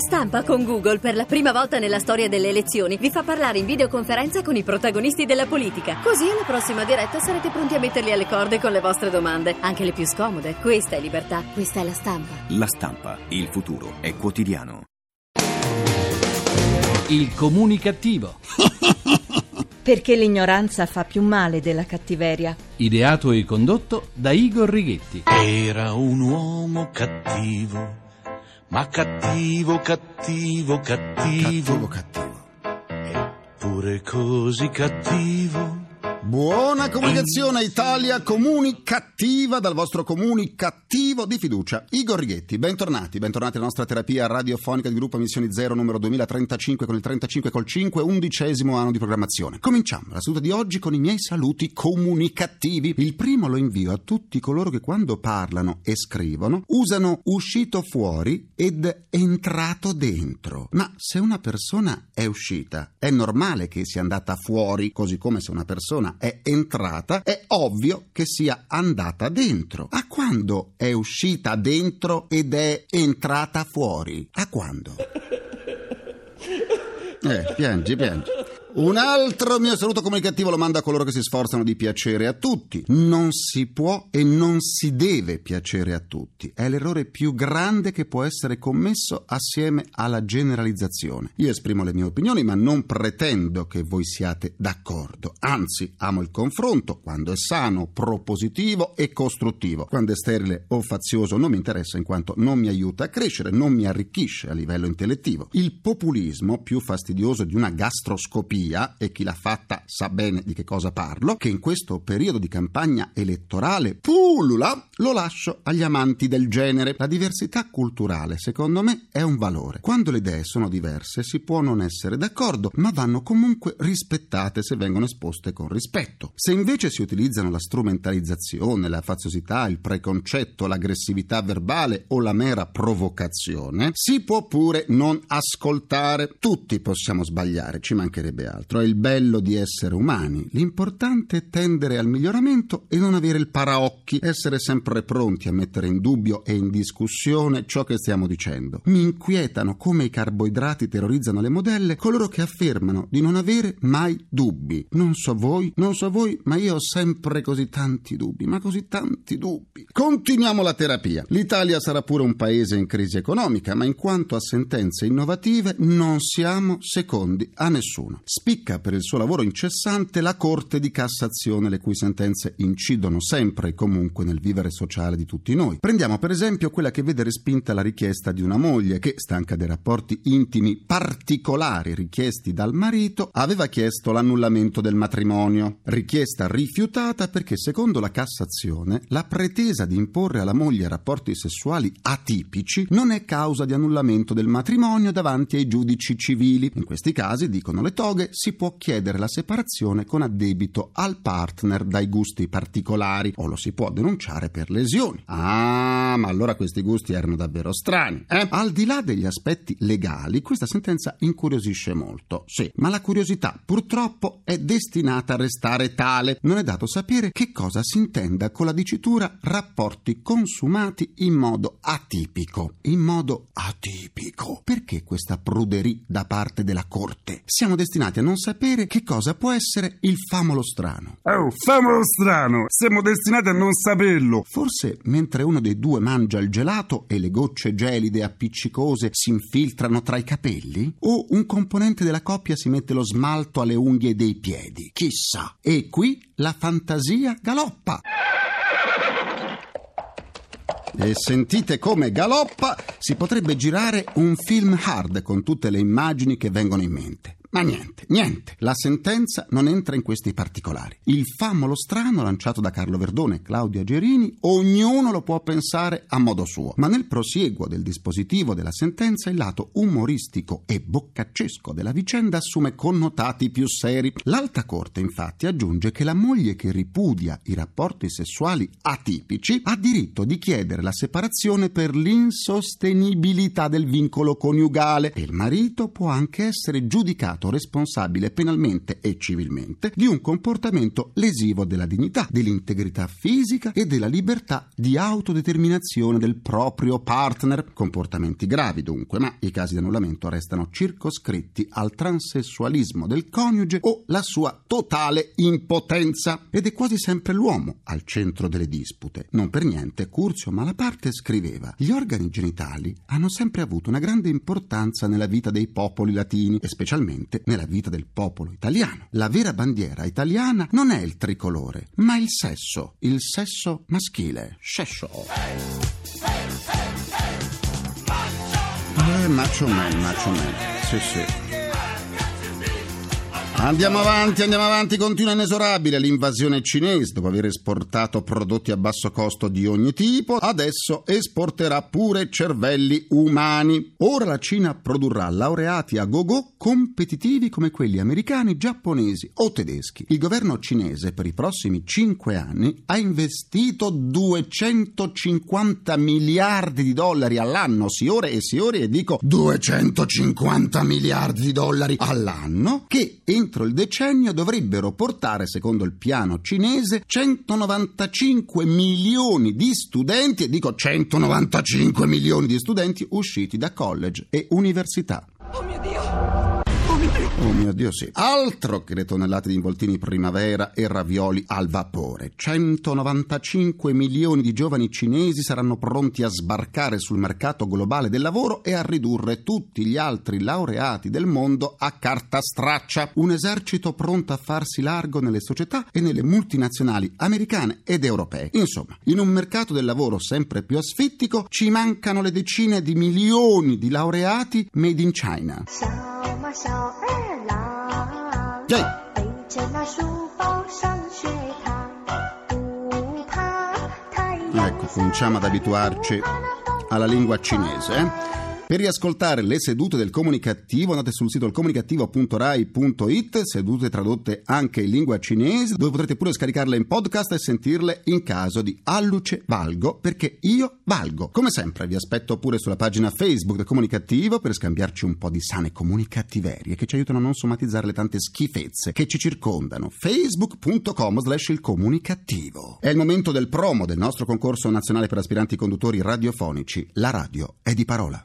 stampa con Google per la prima volta nella storia delle elezioni vi fa parlare in videoconferenza con i protagonisti della politica. Così alla prossima diretta sarete pronti a metterli alle corde con le vostre domande, anche le più scomode. Questa è libertà, questa è la stampa. La stampa, il futuro è quotidiano. Il comunicativo. Perché l'ignoranza fa più male della cattiveria. Ideato e condotto da Igor Righetti. Era un uomo cattivo, ma cattivo, cattivo, cattivo. Cattivo, cattivo. Eppure così cattivo. Buona comunicazione Italia comunicativa dal vostro comunicativo di fiducia. Igor Righetti, bentornati, bentornati alla nostra terapia radiofonica di gruppo Missioni Zero numero 2035 con il 35 col 5, undicesimo anno di programmazione. Cominciamo la seduta di oggi con i miei saluti comunicativi. Il primo lo invio a tutti coloro che quando parlano e scrivono usano uscito fuori ed entrato dentro. Ma se una persona è uscita, è normale che sia andata fuori, così come se una persona è entrata, è ovvio che sia andata dentro. A quando è uscita dentro ed è entrata fuori? A quando? Eh, piangi, piangi. Un altro mio saluto comunicativo lo mando a coloro che si sforzano di piacere a tutti. Non si può e non si deve piacere a tutti. È l'errore più grande che può essere commesso assieme alla generalizzazione. Io esprimo le mie opinioni, ma non pretendo che voi siate d'accordo. Anzi, amo il confronto quando è sano, propositivo e costruttivo. Quando è sterile o fazioso non mi interessa in quanto non mi aiuta a crescere, non mi arricchisce a livello intellettivo. Il populismo, più fastidioso di una gastroscopia, e chi l'ha fatta sa bene di che cosa parlo, che in questo periodo di campagna elettorale pullula, lo lascio agli amanti del genere. La diversità culturale, secondo me, è un valore. Quando le idee sono diverse si può non essere d'accordo, ma vanno comunque rispettate se vengono esposte con rispetto. Se invece si utilizzano la strumentalizzazione, la faziosità, il preconcetto, l'aggressività verbale o la mera provocazione, si può pure non ascoltare. Tutti possiamo sbagliare, ci mancherebbe altro. È il bello di essere umani. L'importante è tendere al miglioramento e non avere il paraocchi, essere sempre pronti a mettere in dubbio e in discussione ciò che stiamo dicendo. Mi inquietano come i carboidrati terrorizzano le modelle coloro che affermano di non avere mai dubbi. Non so voi, non so voi, ma io ho sempre così tanti dubbi, ma così tanti dubbi. Continuiamo la terapia. L'Italia sarà pure un paese in crisi economica, ma in quanto a sentenze innovative non siamo secondi a nessuno. Spicca per il suo lavoro incessante la Corte di Cassazione, le cui sentenze incidono sempre e comunque nel vivere sociale di tutti noi. Prendiamo per esempio quella che vede respinta la richiesta di una moglie che, stanca dei rapporti intimi particolari richiesti dal marito, aveva chiesto l'annullamento del matrimonio. Richiesta rifiutata perché, secondo la Cassazione, la pretesa di imporre alla moglie rapporti sessuali atipici non è causa di annullamento del matrimonio davanti ai giudici civili. In questi casi, dicono le toghe, si può chiedere la separazione con addebito al partner dai gusti particolari o lo si può denunciare per lesioni. Ah, ma allora questi gusti erano davvero strani, eh? Al di là degli aspetti legali, questa sentenza incuriosisce molto. Sì, ma la curiosità purtroppo è destinata a restare tale. Non è dato sapere che cosa si intenda con la dicitura rapporti consumati in modo atipico. In modo atipico. Perché questa pruderie da parte della Corte? Siamo destinati non sapere che cosa può essere il famolo strano. Oh, famolo strano! Siamo destinati a non saperlo! Forse mentre uno dei due mangia il gelato e le gocce gelide appiccicose si infiltrano tra i capelli? O un componente della coppia si mette lo smalto alle unghie dei piedi? Chissà! E qui la fantasia galoppa! E sentite come galoppa si potrebbe girare un film hard con tutte le immagini che vengono in mente. Ma niente, niente, la sentenza non entra in questi particolari. Il famolo strano lanciato da Carlo Verdone e Claudia Gerini, ognuno lo può pensare a modo suo, ma nel prosieguo del dispositivo della sentenza il lato umoristico e boccaccesco della vicenda assume connotati più seri. L'Alta Corte infatti aggiunge che la moglie che ripudia i rapporti sessuali atipici ha diritto di chiedere la separazione per l'insostenibilità del vincolo coniugale e il marito può anche essere giudicato dichiarato responsabile penalmente e civilmente di un comportamento lesivo della dignità, dell'integrità fisica e della libertà di autodeterminazione del proprio partner. Comportamenti gravi dunque, ma i casi di annullamento restano circoscritti al transessualismo del coniuge o la sua totale impotenza. Ed è quasi sempre l'uomo al centro delle dispute. Non per niente Curzio Malaparte scriveva: Gli organi genitali hanno sempre avuto una grande importanza nella vita dei popoli latini e specialmente nella vita del popolo italiano. La vera bandiera italiana non è il tricolore, ma il sesso, il sesso maschile. Sesso. Eh, macho man, macho man. Sì, sì. Andiamo avanti, andiamo avanti, continua inesorabile l'invasione cinese. Dopo aver esportato prodotti a basso costo di ogni tipo, adesso esporterà pure cervelli umani. Ora la Cina produrrà laureati a go-go competitivi come quelli americani, giapponesi o tedeschi. Il governo cinese per i prossimi cinque anni ha investito 250 miliardi di dollari all'anno, sì ore e ore, e dico 250 miliardi di dollari all'anno, che in entro il decennio dovrebbero portare, secondo il piano cinese, 195 milioni di studenti, e dico 195 milioni di studenti usciti da college e università. Oh mio Dio! Oh mio Dio, sì. Altro che le tonnellate di involtini primavera e ravioli al vapore. 195 milioni di giovani cinesi saranno pronti a sbarcare sul mercato globale del lavoro e a ridurre tutti gli altri laureati del mondo a carta straccia. Un esercito pronto a farsi largo nelle società e nelle multinazionali americane ed europee. Insomma, in un mercato del lavoro sempre più asfittico ci mancano le decine di milioni di laureati made in China. 小二郎，背着那书包上学堂，不怕太阳。Ecco, cominciamo ad abituarci alla lingua cinese. Eh? Per riascoltare le sedute del comunicativo andate sul sito comunicativo.rai.it, sedute tradotte anche in lingua cinese, dove potrete pure scaricarle in podcast e sentirle in caso di alluce valgo, perché io valgo. Come sempre vi aspetto pure sulla pagina Facebook del comunicativo per scambiarci un po' di sane comunicattiverie che ci aiutano a non somatizzare le tante schifezze che ci circondano. facebook.com slash il comunicativo. È il momento del promo del nostro concorso nazionale per aspiranti conduttori radiofonici. La radio è di parola.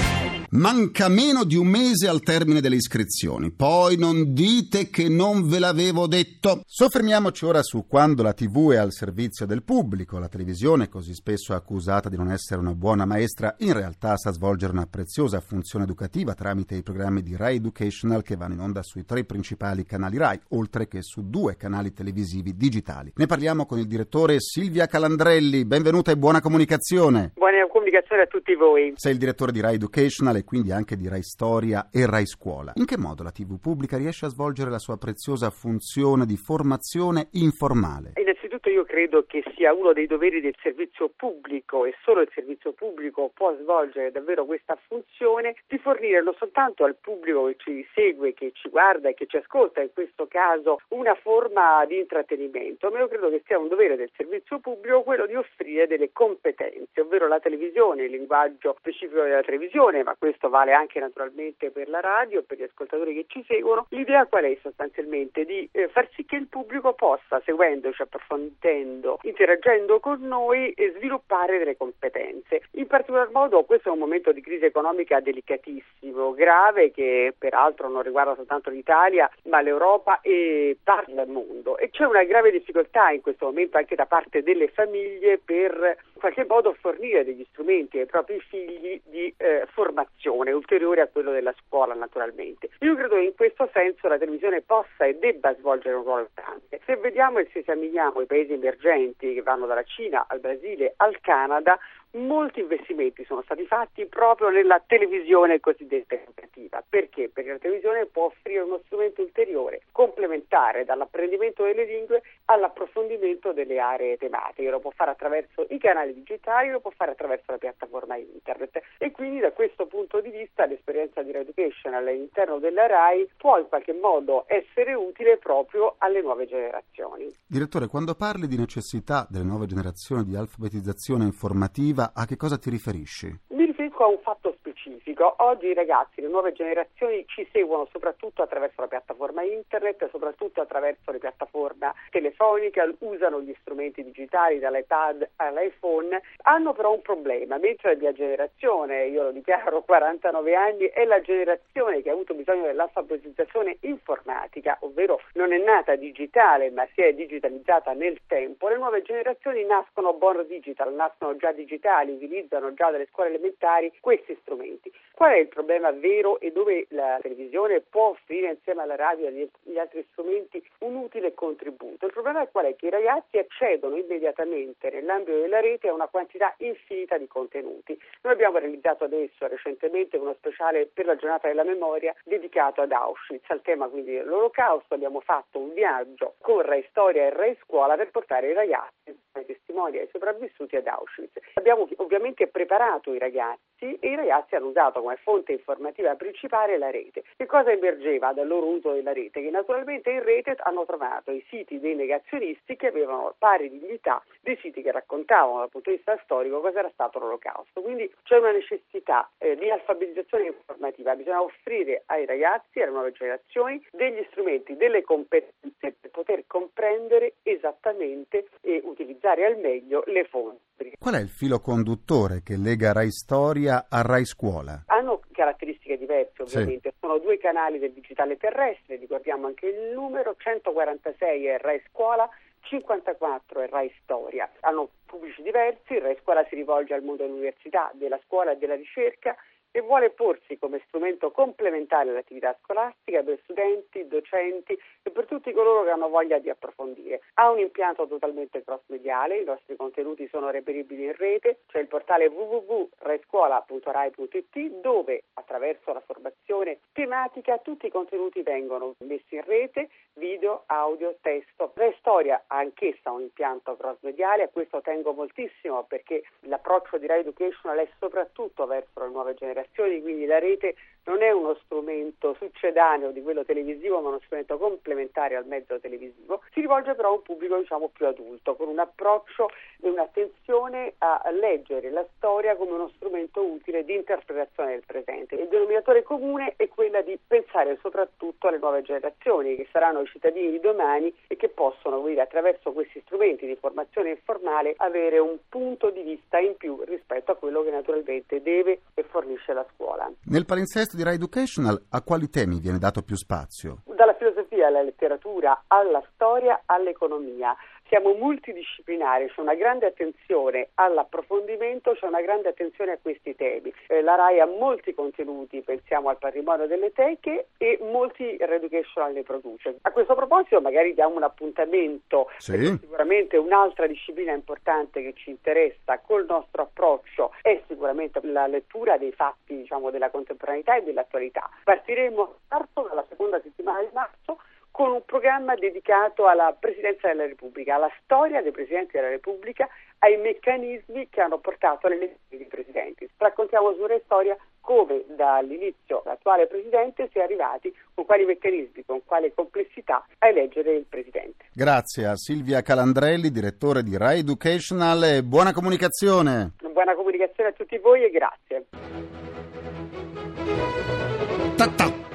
Manca meno di un mese al termine delle iscrizioni. Poi non dite che non ve l'avevo detto. Soffermiamoci ora su quando la TV è al servizio del pubblico. La televisione, così spesso accusata di non essere una buona maestra, in realtà sa svolgere una preziosa funzione educativa tramite i programmi di Rai Educational che vanno in onda sui tre principali canali Rai, oltre che su due canali televisivi digitali. Ne parliamo con il direttore Silvia Calandrelli. Benvenuta e buona comunicazione. Buona comunicazione a tutti voi. Sei il direttore di Rai Educational e quindi anche di Rai Storia e Rai Scuola. In che modo la TV pubblica riesce a svolgere la sua preziosa funzione di formazione informale? Innanzitutto io credo che sia uno dei doveri del servizio pubblico e solo il servizio pubblico può svolgere davvero questa funzione di fornire non soltanto al pubblico che ci segue, che ci guarda e che ci ascolta, in questo caso una forma di intrattenimento, ma io credo che sia un dovere del servizio pubblico quello di offrire delle competenze, ovvero la televisione, il linguaggio specifico della televisione, ma questo vale anche naturalmente per la radio, per gli ascoltatori che ci seguono. L'idea qual è sostanzialmente? Di eh, far sì che il pubblico possa, seguendoci, approfondendo, interagendo con noi, sviluppare delle competenze. In particolar modo questo è un momento di crisi economica delicatissimo, grave, che peraltro non riguarda soltanto l'Italia, ma l'Europa e parte del mondo. E c'è una grave difficoltà in questo momento anche da parte delle famiglie per in qualche modo fornire degli strumenti ai propri figli di eh, formazione ulteriore a quello della scuola naturalmente. Io credo che in questo senso la televisione possa e debba svolgere un ruolo importante. Se vediamo e se esaminiamo i paesi emergenti che vanno dalla Cina al Brasile al Canada, molti investimenti sono stati fatti proprio nella televisione cosiddetta educativa. Perché? Perché la televisione può offrire uno strumento ulteriore, complementare dall'apprendimento delle lingue all'approfondimento delle aree tematiche. Lo può fare attraverso i canali digitali, lo può fare attraverso la piattaforma internet. E quindi da questo punto di vista l'esperienza di Reeducation all'interno della RAI può in qualche modo essere utile proprio alle nuove generazioni. Direttore, quando parli di necessità delle nuove generazioni di alfabetizzazione informativa, a che cosa ti riferisci? A un fatto specifico. Oggi i ragazzi, le nuove generazioni ci seguono soprattutto attraverso la piattaforma internet, soprattutto attraverso le piattaforme telefoniche, usano gli strumenti digitali dall'iPad all'iPhone, hanno però un problema, mentre la mia generazione, io lo dichiaro 49 anni, è la generazione che ha avuto bisogno dell'alfabetizzazione informatica, ovvero non è nata digitale ma si è digitalizzata nel tempo, le nuove generazioni nascono born digital, nascono già digitali, utilizzano già dalle scuole elementari questi strumenti. Qual è il problema vero e dove la televisione può offrire insieme alla radio e agli altri strumenti un utile contributo? Il problema è qual è? Che i ragazzi accedono immediatamente nell'ambito della rete a una quantità infinita di contenuti. Noi abbiamo realizzato adesso recentemente uno speciale per la giornata della memoria dedicato ad Auschwitz, al tema quindi dell'olocausto. Abbiamo fatto un viaggio con Rai Storia e Rai Scuola per portare i ragazzi, i testimoni e i sopravvissuti ad Auschwitz. Abbiamo ovviamente preparato i ragazzi e i ragazzi hanno usato come fonte informativa principale la rete. Che cosa emergeva dal loro uso della rete? Che naturalmente in rete hanno trovato i siti dei negazionisti che avevano pari dignità dei siti che raccontavano dal punto di vista storico cosa era stato l'olocausto. Quindi c'è una necessità eh, di alfabetizzazione informativa, bisogna offrire ai ragazzi, alle nuove generazioni, degli strumenti, delle competenze per poter comprendere esattamente e utilizzare al meglio le fonti. Qual è il filo conduttore che lega Rai Storia a Rai Scuola? Hanno caratteristiche diverse ovviamente, sì. sono due canali del digitale terrestre, ricordiamo anche il numero, 146 è Rai Scuola, 54 è Rai Storia. Hanno pubblici diversi, Rai Scuola si rivolge al mondo dell'università, della scuola e della ricerca, e vuole porsi come strumento complementare all'attività scolastica per studenti, docenti e per tutti coloro che hanno voglia di approfondire. Ha un impianto totalmente cross-mediale, i nostri contenuti sono reperibili in rete, c'è il portale www.raiscuola.rai.it dove attraverso la formazione tematica tutti i contenuti vengono messi in rete, video, audio, testo. La storia ha anch'essa un impianto cross-mediale, a questo tengo moltissimo perché l'approccio di Rai Educational è soprattutto verso le nuove generazioni comunicazioni, quindi la rete non è uno strumento succedaneo di quello televisivo, ma uno strumento complementare al mezzo televisivo, si rivolge però a un pubblico diciamo più adulto, con un approccio e un'attenzione a leggere la storia come uno strumento utile di interpretazione del presente. Il denominatore comune è quella di pensare soprattutto alle nuove generazioni, che saranno i cittadini di domani e che possono dire, attraverso questi strumenti di formazione informale avere un punto di vista in più rispetto a quello che naturalmente deve e fornisce la scuola. Nel palinsesto di Rai Educational a quali temi viene dato più spazio? Dalla filosofia alla letteratura, alla storia, all'economia. Siamo multidisciplinari, c'è una grande attenzione all'approfondimento, c'è una grande attenzione a questi temi. Eh, la RAI ha molti contenuti, pensiamo al patrimonio delle teche e molti Reeducational ne produce. A questo proposito magari diamo un appuntamento, sì. sicuramente un'altra disciplina importante che ci interessa col nostro approccio è sicuramente la lettura dei fatti diciamo, della contemporaneità e dell'attualità. Partiremo a marzo, dalla seconda settimana di marzo, con un programma dedicato alla Presidenza della Repubblica, alla storia dei Presidenti della Repubblica, ai meccanismi che hanno portato all'elezione dei Presidenti. Raccontiamo su Re Storia come dall'inizio l'attuale Presidente si è arrivati, con quali meccanismi, con quale complessità a eleggere il Presidente. Grazie a Silvia Calandrelli, direttore di Rai Educational e buona comunicazione. Buona comunicazione a tutti voi e grazie.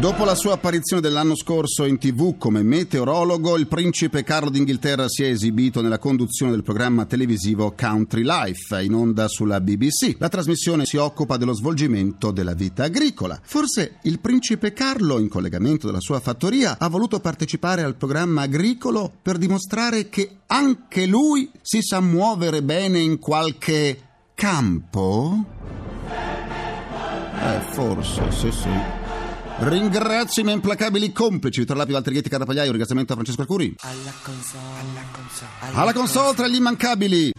Dopo la sua apparizione dell'anno scorso in tv come meteorologo, il principe Carlo d'Inghilterra si è esibito nella conduzione del programma televisivo Country Life, in onda sulla BBC. La trasmissione si occupa dello svolgimento della vita agricola. Forse il principe Carlo, in collegamento dalla sua fattoria, ha voluto partecipare al programma agricolo per dimostrare che anche lui si sa muovere bene in qualche campo? Eh, forse, sì, sì. Ringrazio i miei implacabili complici, Vittorio Lapi, Valtteri Ghetti, Catapagliaio, un ringraziamento a Francesco Arcuri. Alla console, alla console. Alla console tra gli immancabili.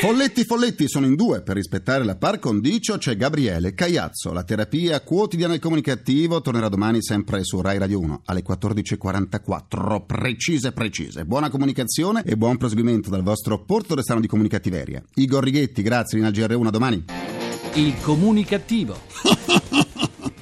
Folletti, folletti, sono in due. Per rispettare la par condicio c'è Gabriele Cagliazzo. La terapia quotidiana e comunicativo tornerà domani sempre su Rai Radio 1 alle 14.44. Precise, precise. Buona comunicazione e buon proseguimento dal vostro Porto Restano di Comunicativeria. Igor Righetti, grazie, in GR1, a domani. Il comunicativo.